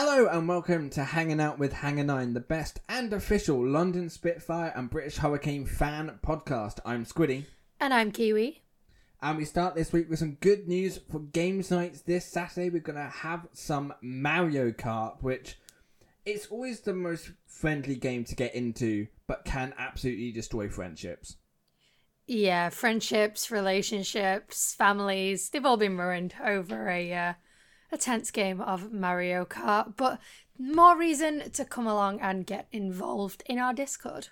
Hello and welcome to Hanging Out with Hanger 9, the best and official London Spitfire and British Hurricane fan podcast. I'm Squiddy. And I'm Kiwi. And we start this week with some good news for games nights this Saturday. We're going to have some Mario Kart, which it's always the most friendly game to get into, but can absolutely destroy friendships. Yeah, friendships, relationships, families, they've all been ruined over a uh, a tense game of Mario Kart, but more reason to come along and get involved in our Discord.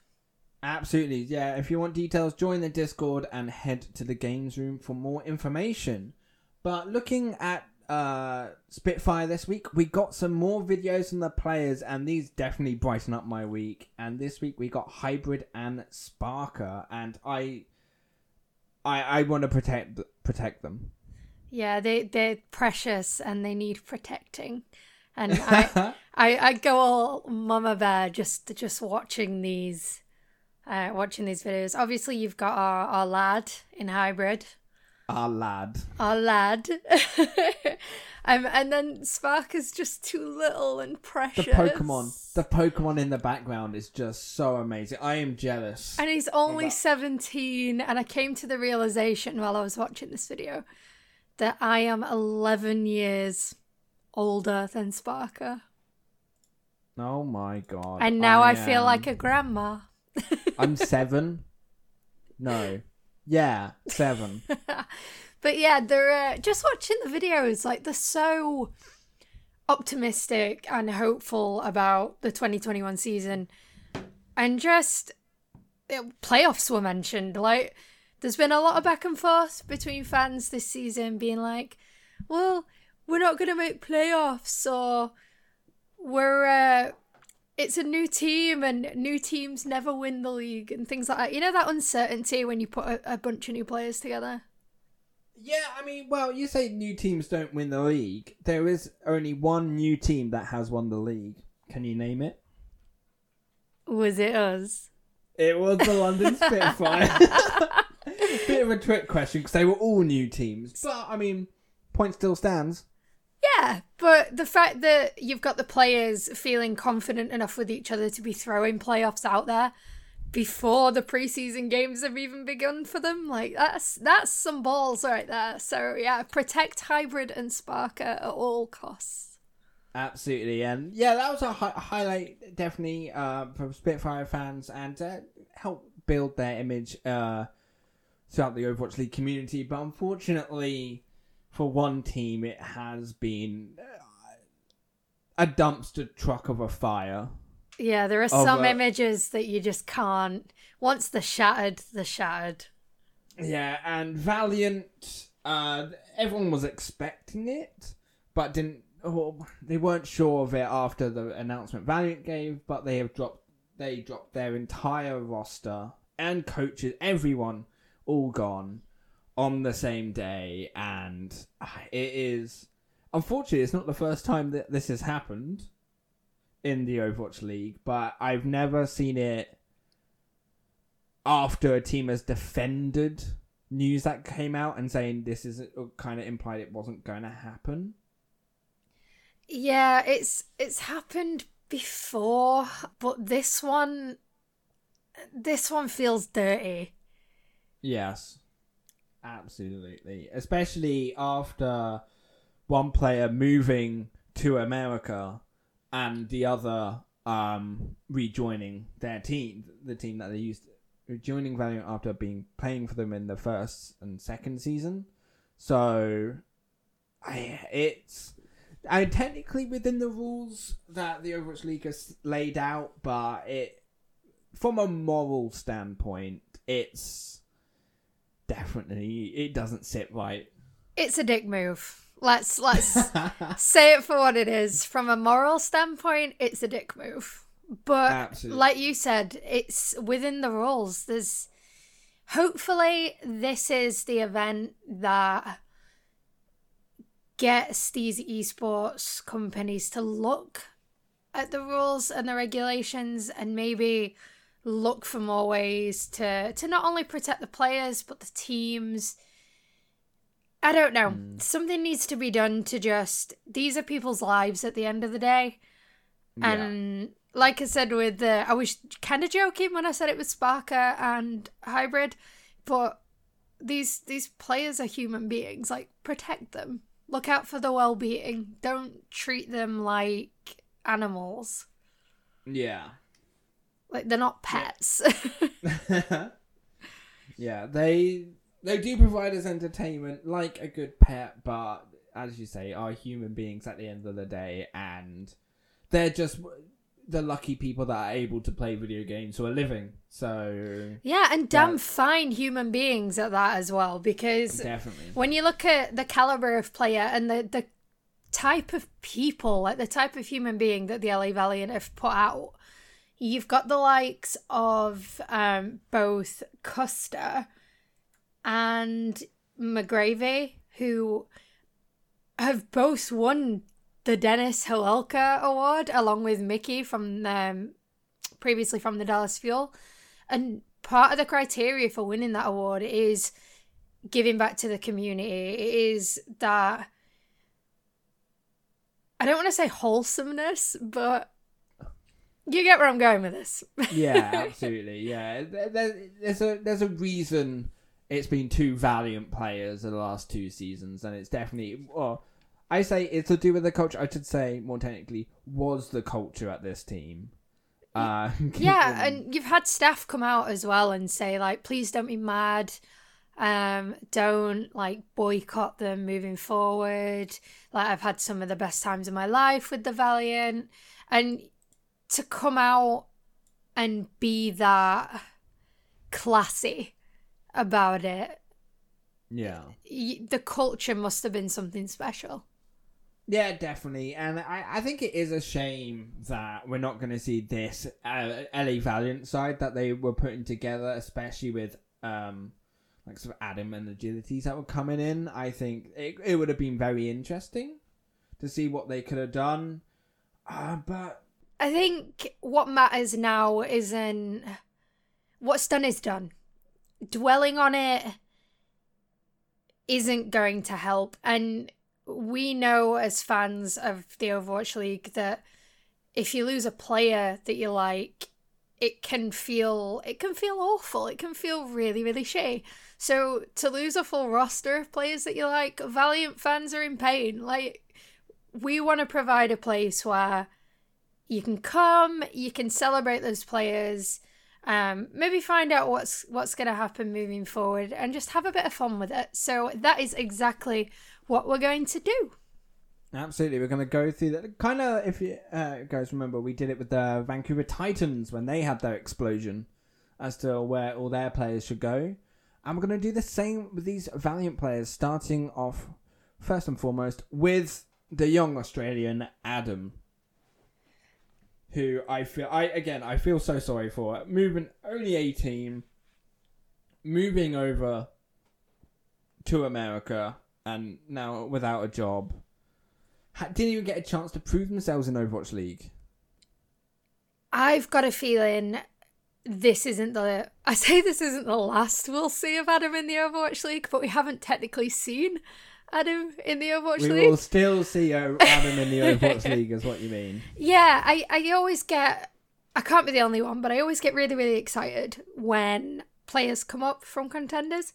Absolutely, yeah. If you want details, join the Discord and head to the games room for more information. But looking at uh, Spitfire this week, we got some more videos from the players, and these definitely brighten up my week. And this week we got Hybrid and Sparker, and I, I, I want to protect protect them. Yeah, they they're precious and they need protecting. And I I, I go all mama bear just just watching these uh, watching these videos. Obviously you've got our, our lad in hybrid. Our lad. Our lad. um, and then Spark is just too little and precious. The Pokemon. The Pokemon in the background is just so amazing. I am jealous. And he's only 17 and I came to the realization while I was watching this video that I am 11 years older than Sparker. Oh my god. And now I, I feel like a grandma. I'm seven. No. Yeah, seven. but yeah, they're uh, just watching the videos. Like they're so optimistic and hopeful about the 2021 season, and just it, playoffs were mentioned. Like there's been a lot of back and forth between fans this season, being like, "Well, we're not going to make playoffs," or "We're." Uh, it's a new team and new teams never win the league and things like that. You know that uncertainty when you put a, a, bunch of new players together? Yeah, I mean, well, you say new teams don't win the league. There is only one new team that has won the league. Can you name it? Was it us? It was the London Spitfire. Bit of a trick question because they were all new teams. But, I mean, point still stands. Yeah, but the fact that you've got the players feeling confident enough with each other to be throwing playoffs out there before the preseason games have even begun for them, like that's that's some balls right there. So yeah, protect hybrid and Sparker at all costs. Absolutely, and yeah, that was a hi- highlight definitely uh, for Spitfire fans and uh, help build their image uh, throughout the Overwatch League community. But unfortunately, for one team, it has been uh, a dumpster truck of a fire. Yeah, there are some a... images that you just can't. Once they're shattered, they're shattered. Yeah, and Valiant, uh, everyone was expecting it, but didn't. Oh, they weren't sure of it after the announcement Valiant gave, but they have dropped. They dropped their entire roster and coaches, everyone, all gone on the same day, and ah, it is unfortunately it's not the first time that this has happened in the Overwatch League, but I've never seen it after a team has defended news that came out and saying this is uh, kind of implied it wasn't going to happen. Yeah, it's it's happened before, but this one this one feels dirty. Yes. Absolutely. Especially after one player moving to America and the other um, rejoining their team, the team that they used, rejoining Valiant after being playing for them in the first and second season. So, I it's I technically within the rules that the Overwatch League has laid out, but it from a moral standpoint, it's definitely it doesn't sit right. It's a dick move. Let's let's say it for what it is. From a moral standpoint, it's a dick move. But Absolutely. like you said, it's within the rules. There's hopefully this is the event that gets these esports companies to look at the rules and the regulations and maybe look for more ways to to not only protect the players but the teams I don't know. Hmm. Something needs to be done to just these are people's lives at the end of the day. And like I said with the I was kind of joking when I said it was Sparker and Hybrid, but these these players are human beings. Like protect them. Look out for the well-being. Don't treat them like animals. Yeah. Like they're not pets. yeah, they they do provide us entertainment like a good pet, but as you say, are human beings at the end of the day, and they're just the lucky people that are able to play video games for a living. So yeah, and damn Yeah. fine human beings at that as well because definitely, when you look at the caliber of player and the the type of people, like the type of human being that the LA Valiant have put out, you've got the likes of um, both Kuster and McGravy, who have both won the Dennis Hawelka Award along with Mickie from um, previously from the Dallas Fuel, and part of the criteria for winning that award is giving back to the community. It is that I don't want to say wholesomeness, but you get where I'm going with this. yeah, absolutely, yeah. There, there- there's a there's a reason it's been two valiant players in the last two seasons, and it's definitely well. I say it's to do with the culture. I should say more technically was the culture at this team. Uh, yeah, and you've had staff come out as well and say like, please don't be mad. Um, don't like boycott them moving forward. Like I've had some of the best times of my life with the Valiant, and to come out and be that classy about it, yeah, the culture must have been something special. yeah, definitely. And I, I think it is a shame that we're not going to see this uh, LA Valiant side that they were putting together, especially with um like sort of Adam and agilities that were coming in. I think it it would have been very interesting to see what they could have done. Uh, but I think what matters now isn't what's done is done. Dwelling on it isn't going to help. And we know as fans of the Overwatch League that if you lose a player that you like, it can feel it can feel awful. It can feel really, really shitty. So to lose a full roster of players that you like, Valiant fans are in pain. Like we want to provide a place where you can come, you can celebrate those players, um, maybe find out what's what's going to happen moving forward, and just have a bit of fun with it. So that is exactly what we're going to do. Absolutely, we're going to go through that. Kind of, if you uh, guys remember, we did it with the Vancouver Titans when they had their explosion as to where all their players should go. And we're going to do the same with these Valiant players, starting off first and foremost with the young Australian Adam, who I feel, I again, I feel so sorry for. Moving only 18, moving over to America, and now without a job didn't even get a chance to prove themselves in Overwatch League. I've got a feeling this isn't the. I say this isn't the last we'll see of Adam in the Overwatch League, but we haven't technically seen Adam in the Overwatch We League. We will still see Adam in the Overwatch League, is what you mean. Yeah, I, I always get. I can't be the only one, but I always get really, really excited when players come up from contenders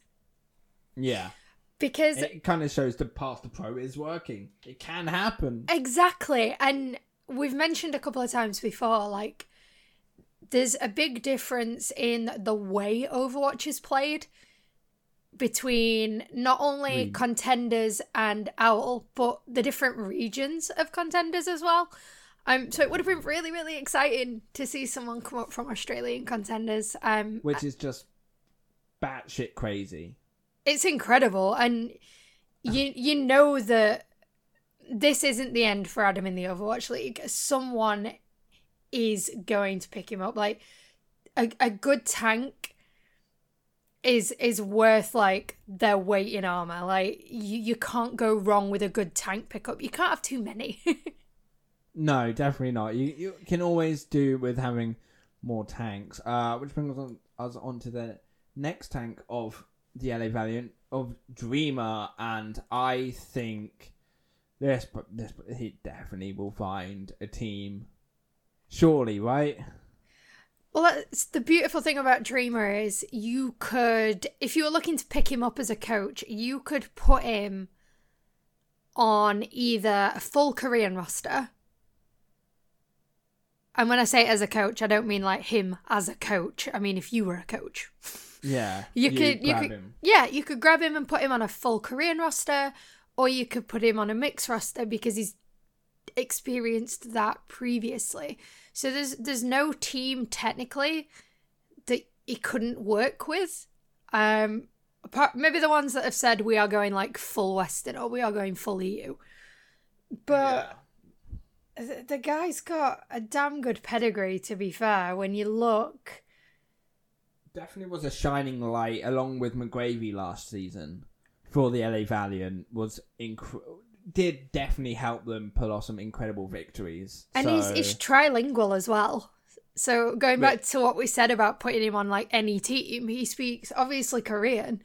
Yeah. because It kind of shows the path the pro is working. It can happen. Exactly. And we've mentioned a couple of times before, like, there's a big difference in the way Overwatch is played between not only contenders and Owl, but the different regions of contenders as well. Um, so it would have been really, really exciting to see someone come up from Australian contenders. Um, Which is just batshit crazy. it's incredible and you you know that this isn't the end for Adam in the Overwatch League. Someone is going to pick him up. Like a, a good tank is is worth like their weight in armor. Like you, you can't go wrong with a good tank pickup. You can't have too many. No, definitely not. You you can always do with having more tanks. Uh, which brings us on to the next tank of the LA Valiant, of Dreamer, and I think this, this he definitely will find a team. Surely, right? Well, that's the beautiful thing about Dreamer is you could, if you were looking to pick him up as a coach, you could put him on either a full Korean roster. And when I say as a coach, I don't mean like him as a coach. I mean if you were a coach. Yeah. You could you could him. yeah, you could grab him and put him on a full Korean roster, or you could put him on a mixed roster because he's experienced that previously. So there's there's no team technically that he couldn't work with. Um apart maybe the ones that have said we are going like full Western or we are going full EU. But the, the guy's got a damn good pedigree to be fair when you look definitely was a shining light along with McGravy last season for the LA Valiant was inc- did definitely help them pull off some incredible victories. And so... he's, he's trilingual as well. So going back to what we said about putting him on like any team, he speaks obviously Korean,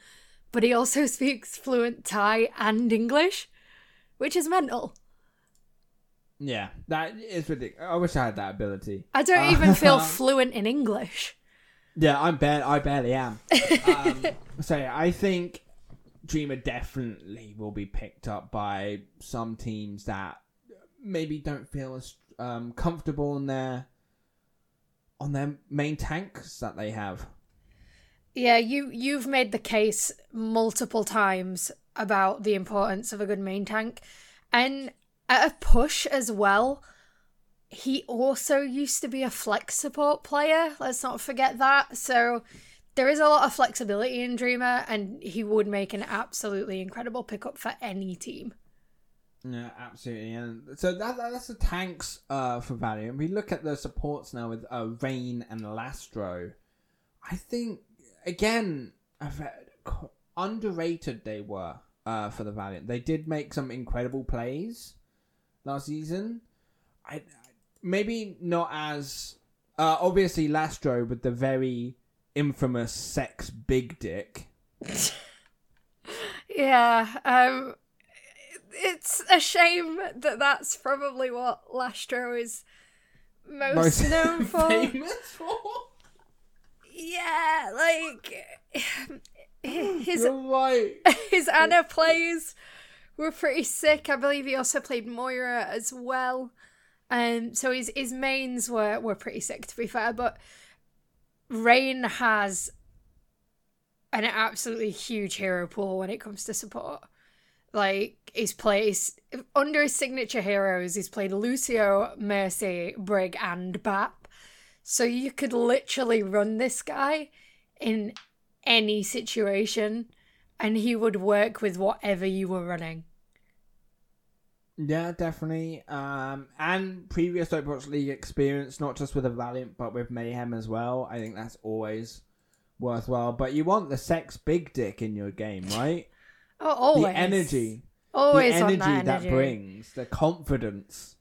but he also speaks fluent Thai and English, which is mental. Yeah, that is ridiculous. I wish I had that ability. I don't even feel fluent in English. Yeah, I'm bare. I barely am. um, so yeah, I think Dreamer definitely will be picked up by some teams that maybe don't feel as um, comfortable on their on their main tanks that they have. Yeah, you you've made the case multiple times about the importance of a good main tank, and at a push as well he also used to be a flex support player. Let's not forget that. So there is a lot of flexibility in Dreamer, and he would make an absolutely incredible pickup for any team. Yeah, absolutely. And so that, that's the tanks uh, for Valiant. We look at the supports now with uh, Rain and Lastro. I think again, underrated they were uh, for the Valiant. They did make some incredible plays last season. I maybe not as uh, obviously Lastro with the very infamous sex big dick. yeah, um, it's a shame that that's probably what Lastro is most, most known for. For. Yeah, like his right. his Ana plays were pretty sick. I believe he also played Moira as well. Um, so his his mains were were pretty sick to be fair, but Rain has an absolutely huge hero pool when it comes to support. Like he's plays under his signature heroes, he's played Lucio, Mercy, Brig, and Bap. So you could literally run this guy in any situation, and he would work with whatever you were running. Yeah, definitely. Um, and previous Overwatch League experience, not just with a Valiant, but with Mayhem as well. I think that's always worthwhile. But you want the sex big dick in your game, right? Oh, always. The energy. Always the energy, that, energy that brings, the confidence.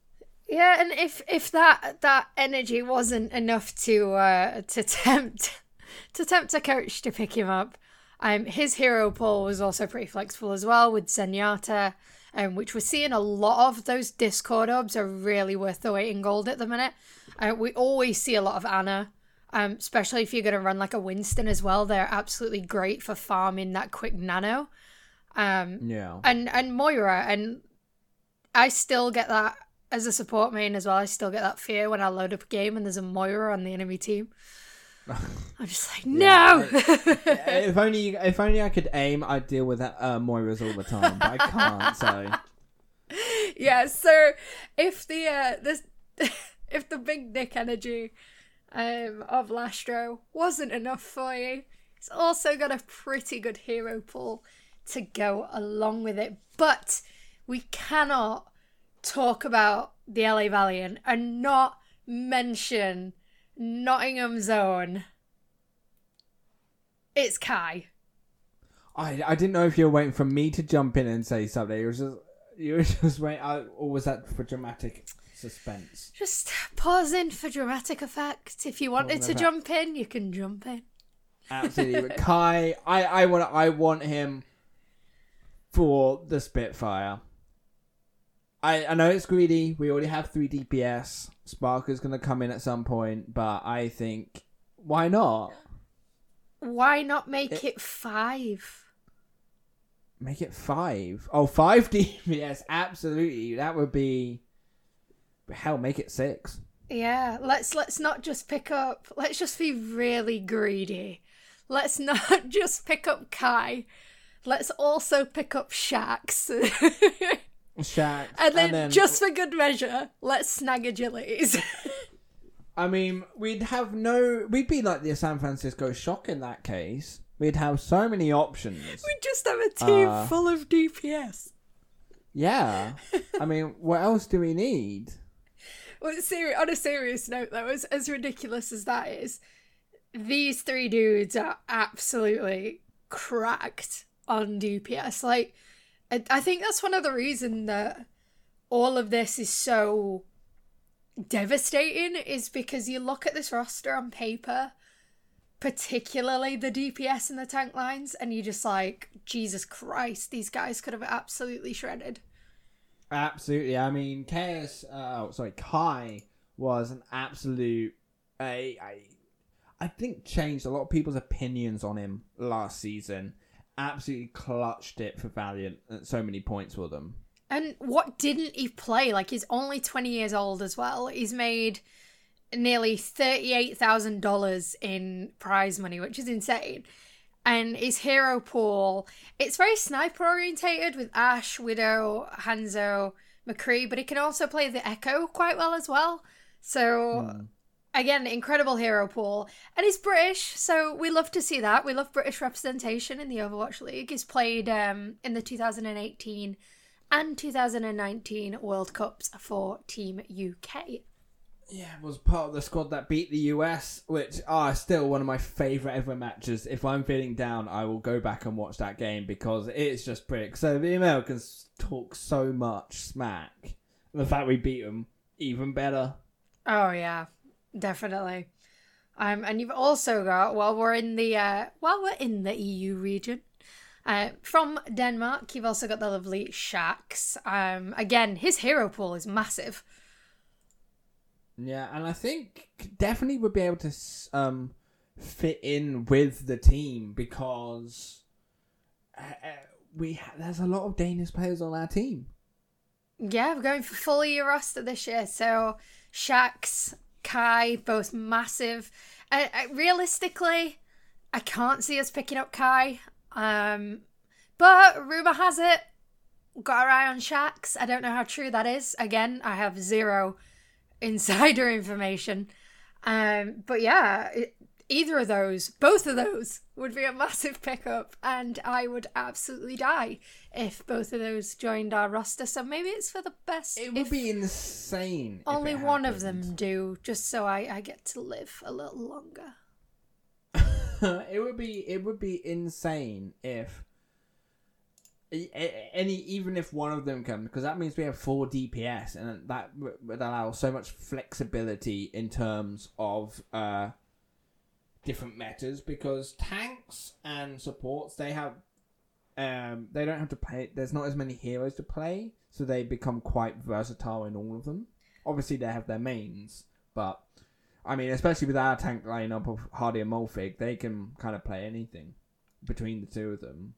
Yeah, and if if that that energy wasn't enough to uh to tempt to tempt a coach to pick him up, um, his hero pool was also pretty flexible as well with Zenyatta um, which we're seeing a lot of. Those Discord orbs are really worth the weight in gold at the minute. Uh, we always see a lot of Ana, um, especially if you're going to run like a Winston as well. They're absolutely great for farming that quick nano. Um, yeah. And and Moira, and I still get that as a support main as well. I still get that fear when I load up a game and there's a Moira on the enemy team. I'm just like, no. if only, if only I could aim, I'd deal with uh, Moira's all the time, but I can't. So, yeah. So, if the uh, this, if the big dick energy um, of Lastro wasn't enough for you, it's also got a pretty good hero pool to go along with it. But we cannot talk about the LA Valiant and not mention Nottingham's zone. It's Kai. I I didn't know if you were waiting for me to jump in and say something. You were just you were just waiting, uh, or was that for dramatic suspense? Just pausing for dramatic effect. If you wanted to jump in, you can jump in. Absolutely, but Kai, I I want I want him for the Spitfire. I, I know it's greedy. We already have three DPS. Sparker's going to come in at some point, but I think why not? Why not make it, five? Make it five. Oh, five DPS. Absolutely. That would be. Hell, make it six. Yeah, let's let's not just pick up. Let's just be really greedy. Let's not just pick up Kai. Let's also pick up Shax. And then, and then, just for good measure, let's snag agilities. I mean, we'd have no. We'd be like the San Francisco Shock in that case. We'd have so many options. We'd just have a team uh, full of DPS. Yeah. I mean, what else do we need? Well, seri- on a serious note, though, as, as ridiculous as that is, these three dudes are absolutely cracked on DPS. Like, I, think that's one of the reasons that all of this is so devastating is because you look at this roster on paper, particularly the DPS and the tank lines, and you're just like, Jesus Christ, these guys could have absolutely shredded. Absolutely. I mean, Chaos, uh, oh, sorry, Kai was an absolute. I, I think changed a lot of people's opinions on him last season. Absolutely clutched it for Valiant at so many points for them. And what didn't he play? Like he's only 20 years old as well. He's made nearly $38,000 in prize money, which is insane. And his hero pool, it's very sniper orientated with Ash, Widow, Hanzo, McCree, but he can also play the Echo quite well as well. So hmm. Again, incredible hero pool. And he's British, so we love to see that. We love British representation in the Overwatch League. He's played um, in the 2018 and 2019 World Cups for Team UK. Yeah, was part of the squad that beat the US, which are still one of my favourite ever matches. If I'm feeling down, I will go back and watch that game because it's just pretty. So the Americans talk so much smack. The fact we beat them, even better. Oh yeah, definitely. Um, and you've also got while we're in the uh, while we're in the EU region, uh, from Denmark, you've also got the lovely Shax. Um, again, his hero pool is massive. Yeah, and I think definitely would be able to um, fit in with the team because uh, uh, we ha- there's a lot of Danish players on our team. Yeah, we're going for full year roster this year. So Shax, Kai, both massive. Realistically, I can't see us picking up Kai. Um, but rumor has it, got our eye on Shax. I don't know how true that is. Again, I have zero insider information. Um, but yeah, either of those, both of those, would be a massive pickup, and I would absolutely die if both of those joined our roster. So maybe it's for the best. It would be insane. Only one of them do, just so I, I get to live a little longer. it would be it would be insane if any even if one of them comes because that means we have four DPS and that would allow so much flexibility in terms of uh different metas because tanks and supports they have um they don't have to play there's not as many heroes to play so they become quite versatile in all of them obviously they have their mains but I mean, especially with our tank lineup of Hardy and Molfig, they can kind of play anything between the two of them.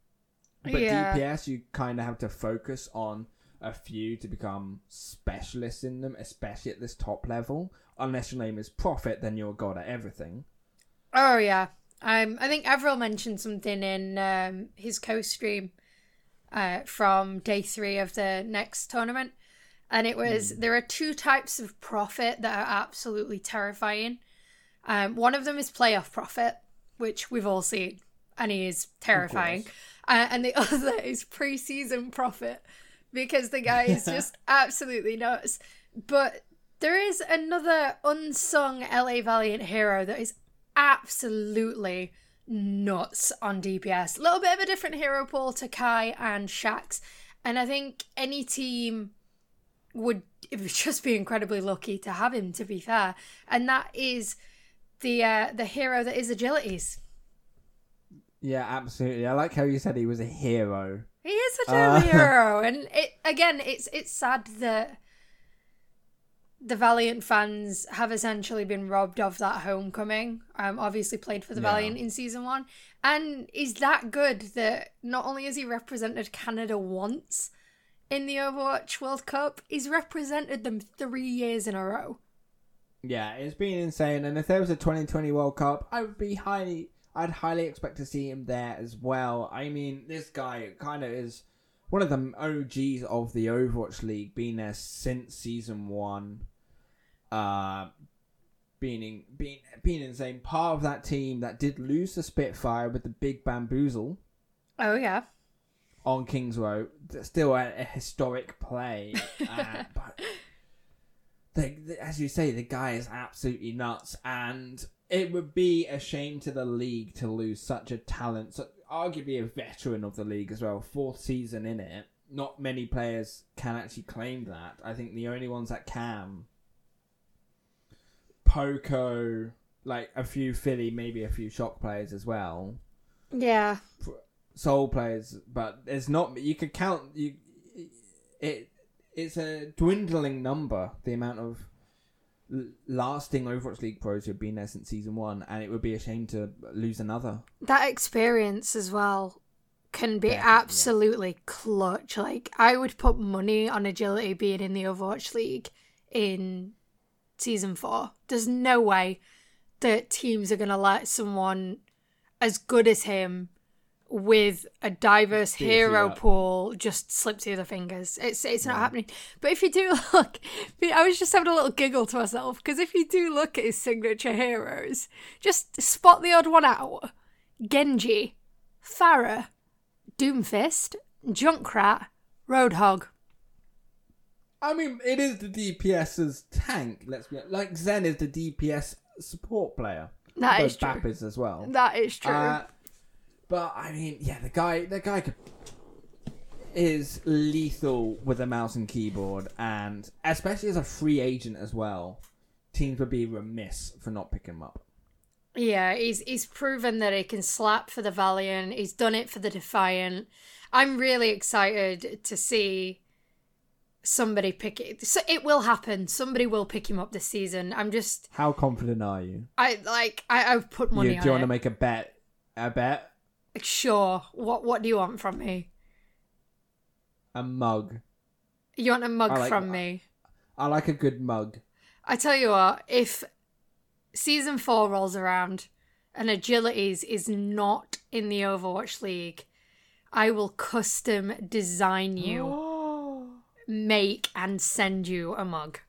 But yeah. DPS, you kind of have to focus on a few to become specialists in them, especially at this top level. Unless your name is Profit, then you're a god at everything. Oh yeah, um, I think Avril mentioned something in um, his co-stream uh, from day three of the next tournament and it was mm. there are two types of profit that are absolutely terrifying. Um, one of them is playoff profit, which we've all seen, and he is terrifying. Uh, and the other is preseason profit, because the guy is just absolutely nuts. But there is another unsung LA Valiant hero that is absolutely nuts on DPS. A little bit of a different hero pool to Kai and Shax. And I think any team would just be incredibly lucky to have him. To be fair, and that is the uh, the hero that is agilities. Yeah, absolutely. I like how you said he was a hero. He is such a Uh, hero, and it again, it's it's sad that the Valiant fans have essentially been robbed of that homecoming. Um, obviously played for the Yeah. Valiant in season one, and is that good that not only has he represented Canada once in the Overwatch World Cup, he's represented them three years in a row. Yeah, it's been insane. And if there was a 2020 World Cup, I would be highly, I'd highly expect to see him there as well. I mean, this guy kind of is one of the OGs of the Overwatch League, been there since season one. Uh, being in, being being insane. Part of that team that did lose the Spitfire with the big bamboozle Oh yeah, on Kings Row. That's Still a, a historic play, uh, but as you say, the guy is absolutely nuts, and it would be a shame to the league to lose such a talent, so arguably a veteran of the league as well, fourth season in it. Not many players can actually claim that. I think the only ones that can, Poko, like a few Philly, maybe a few Shock players as well yeah. Seoul players, but it's not. You could count you. It it's a dwindling number. The amount of lasting Overwatch League pros who've been there since season one, and it would be a shame to lose another. that experience as well can be yeah. absolutely clutch. Like I would put money on agility being in the Overwatch League in season four. There's no way that teams are gonna let someone as good as him with a diverse hero pool just slip through the fingers. It's it's not happening. But if you do look, I was just having a little giggle to myself because if you do look at his signature heroes, just spot the odd one out. Genji, Pharah, Doomfist, Junkrat, Roadhog. I mean, it is the DPS's tank. Let's be like Zen is the DPS support player. That But is true. Bap is as well. That is true. Uh, but I mean, yeah, the guy, the guy could, is lethal with a mouse and keyboard, and especially as a free agent as well. Teams would be remiss for not picking him up. Yeah, he's he's proven that he can slap for the Valiant. He's done it for the Defiant. I'm really excited to see somebody pick it. So it will happen. Somebody will pick him up this season. I'm just How confident are you? I like I, I've put money you do on you want it. to make a bet? A bet? Sure. What what do you want from me? A mug. You want a mug like- from me? I like a good mug. I tell you what, if season four rolls around and Agilities is not in the Overwatch League, I will custom design you, make, and send you a mug.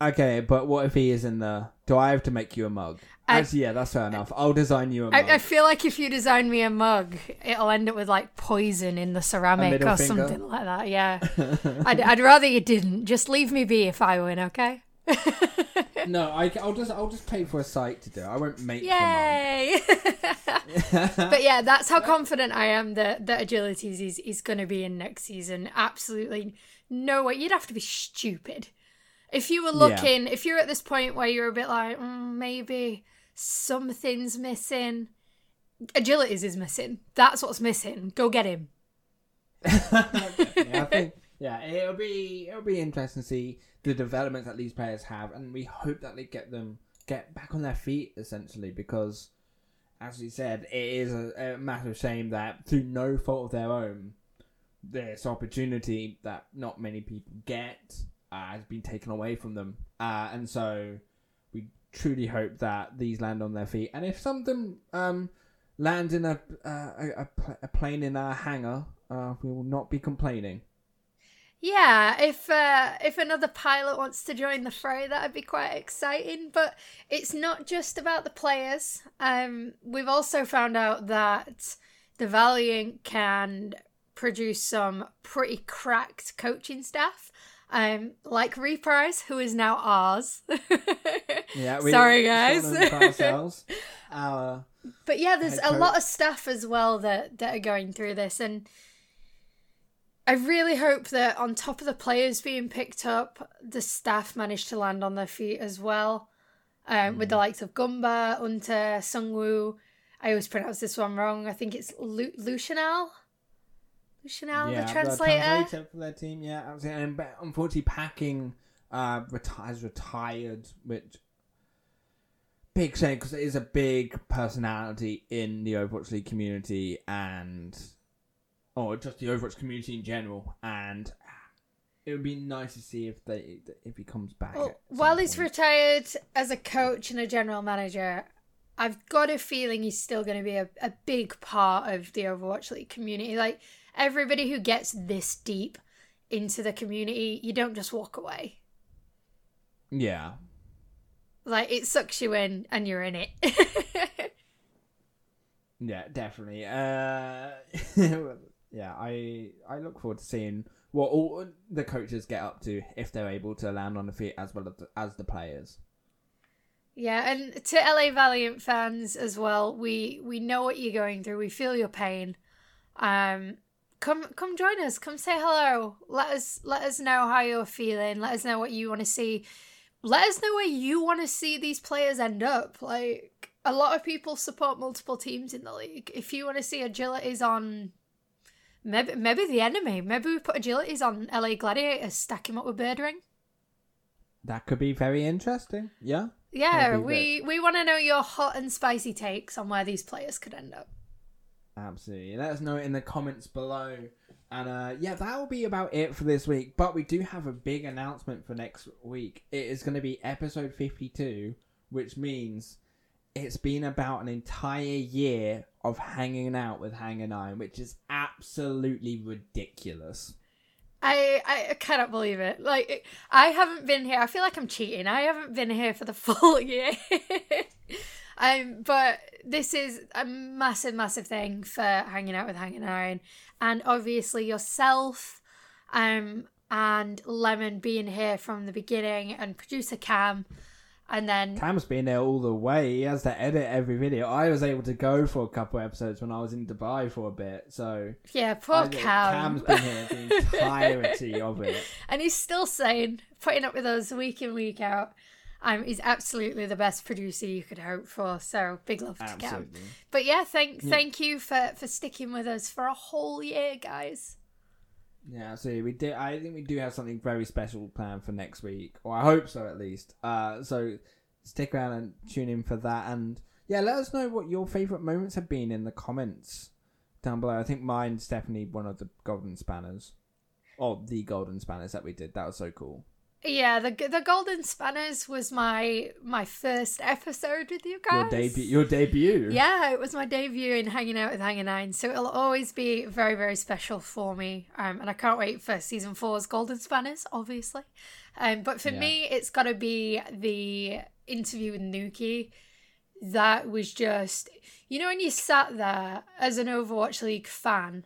Okay, but what if he is in the? Do I have to make you a mug? I- Actually, yeah, that's fair enough. I'll design you a mug. I, I feel like if you design me a mug, it'll end up with like poison in the ceramic or finger? something like that. Yeah, I'd, I'd rather you didn't. Just leave me be if I win, okay? no, I, will just I'll just pay for a site to do. it. I won't make Yay! but yeah, that's how confident I am that that Agilities is is going to be in next season. Absolutely no way. You'd have to be stupid if you were looking. If you're at this point where you're a bit like mm, maybe something's missing. Agilities is missing. That's what's missing. Go get him. yeah, I think yeah, it'll be it'll be interesting to see the development that these players have, and we hope that they get them get back on their feet essentially because, as we said, it is a, a massive shame that through no fault of their own, this opportunity that not many people get uh, has been taken away from them, uh, and so we truly hope that these land on their feet, and if some of them um, land in a uh, a, a, pl- a plane in our hangar, uh, we will not be complaining. Yeah, if uh, if another pilot wants to join the fray, that'd be quite exciting. But it's not just about the players. Um, we've also found out that the Valiant can produce some pretty cracked coaching staff, um, like Reprise, who is now ours. Yeah, Sorry, guys. saw them for ourselves. Our But yeah, there's a lot of staff as well that that are going through this, and I really hope that on top of the players being picked up, the staff manage to land on their feet as well. Um, With the likes of Gumba, Unta, Sungwoo. I always pronounce this one wrong. I think it's Lu- Lucianal. Chanel, yeah, the translator. for their team. Yeah. And but unfortunately, packing uh, retires retired, which big shame because it is a big personality in the Overwatch League community and or just the Overwatch community in general. And it would be nice to see if they if he comes back. Well, while he's point. retired as a coach and a general manager, I've got a feeling he's still going to be a, a big part of the Overwatch League community. Like everybody who gets this deep into the community, you don't just walk away. yeah, Like it sucks you in and you're in it. Yeah, definitely. Uh, yeah, I I look forward to seeing what all the coaches get up to if they're able to land on the feet as well as the, as the players. yeah, and to LA Valiant fans as well, we we know what you're going through. We feel your pain. Um come come join us. Come say hello. Let us let us know how you're feeling. Let us know what you want to see. Let us know where you want to see these players end up. Like a lot of people support multiple teams in the league. If you want to see agilities on maybe maybe the enemy, maybe we put agilities on LA Gladiators, stack him up with Birdring. That could be very interesting. Yeah. Yeah, we we want to know your hot and spicy takes on where these players could end up. Absolutely. Let us know in the comments below. And uh, yeah, that will be about it for this week. But we do have a big announcement for next week. It is going to be episode 52, which means it's been about an entire year of hanging out with Hanger 9, which is absolutely ridiculous. I I cannot believe it. Like I haven't been here. I feel like I'm cheating. I haven't been here for the full year. Um, but this is a massive, massive thing for hanging out with Hanger Nine, and obviously yourself, um, and Lemon being here from the beginning, and producer Cam, and then Cam's been there all the way. He has to edit every video. I was able to go for a couple episodes when I was in Dubai for a bit. So yeah, poor I- Cam. Cam's been here the entirety of it. and he's still saying, putting up with us week in, week out. Um, he's absolutely the best producer you could hope for. So big love to Cam. But yeah, thank thank you for for sticking with us for a whole year, guys. Yeah, so we do. I think we do have something very special planned for next week, or I hope so at least. Uh, so stick around and tune in for that, and yeah, let us know what your favorite moments have been in the comments down below. I think mine's definitely one of the golden spanners, or the golden spanners that we did. That was so cool. Yeah, the the Golden Spanners was my my first episode with you guys. Your debut. Your debut. Yeah, it was my debut in hanging out with Hanger Nine, so it'll always be very, very special for me. Um, and I can't wait for season four's Golden Spanners, obviously. Um, but for Yeah. me, it's got to be the interview with Nuki. That was just, you know, when you sat there as an Overwatch League fan,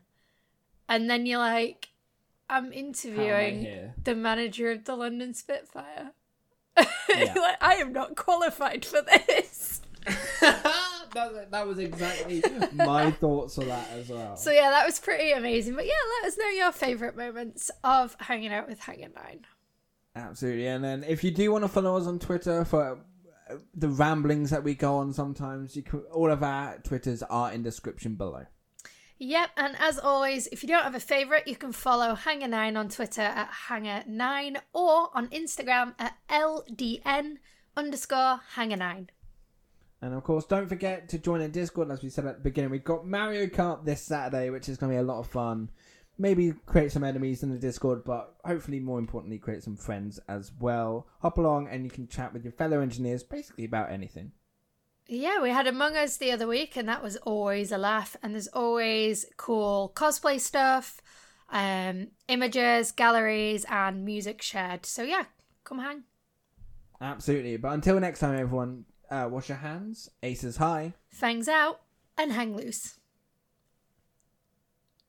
and then you're like, I'm How am I interviewing the manager of the London Spitfire. Yeah. like, I am not qualified for this. that, that was exactly my thoughts on that as well. So yeah, that was pretty amazing. But yeah, let us know your favourite moments of hanging out with Hanger Nine. Absolutely. And then if you do want to follow us on Twitter for uh, the ramblings that we go on sometimes, you can, all of our Twitters are in description below. Yep, and as always, if you don't have a favourite, you can follow Hanger Nine on Twitter at Hanger Nine or on Instagram at LDN underscore Hanger Nine. And of course, don't forget to join the Discord. As we said at the beginning, we've got Mario Kart this Saturday, which is going to be a lot of fun. Maybe create some enemies in the Discord, but hopefully, more importantly, create some friends as well. Hop along and you can chat with your fellow engineers basically about anything. Yeah, we had Among Us the other week, and that was always a laugh. And there's always cool cosplay stuff, um, images, galleries, and music shared. So yeah, come hang. Absolutely. But until next time, everyone, uh, wash your hands, aces high, Fangs out and hang loose.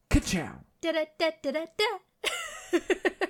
ka-chow. Da da da da da.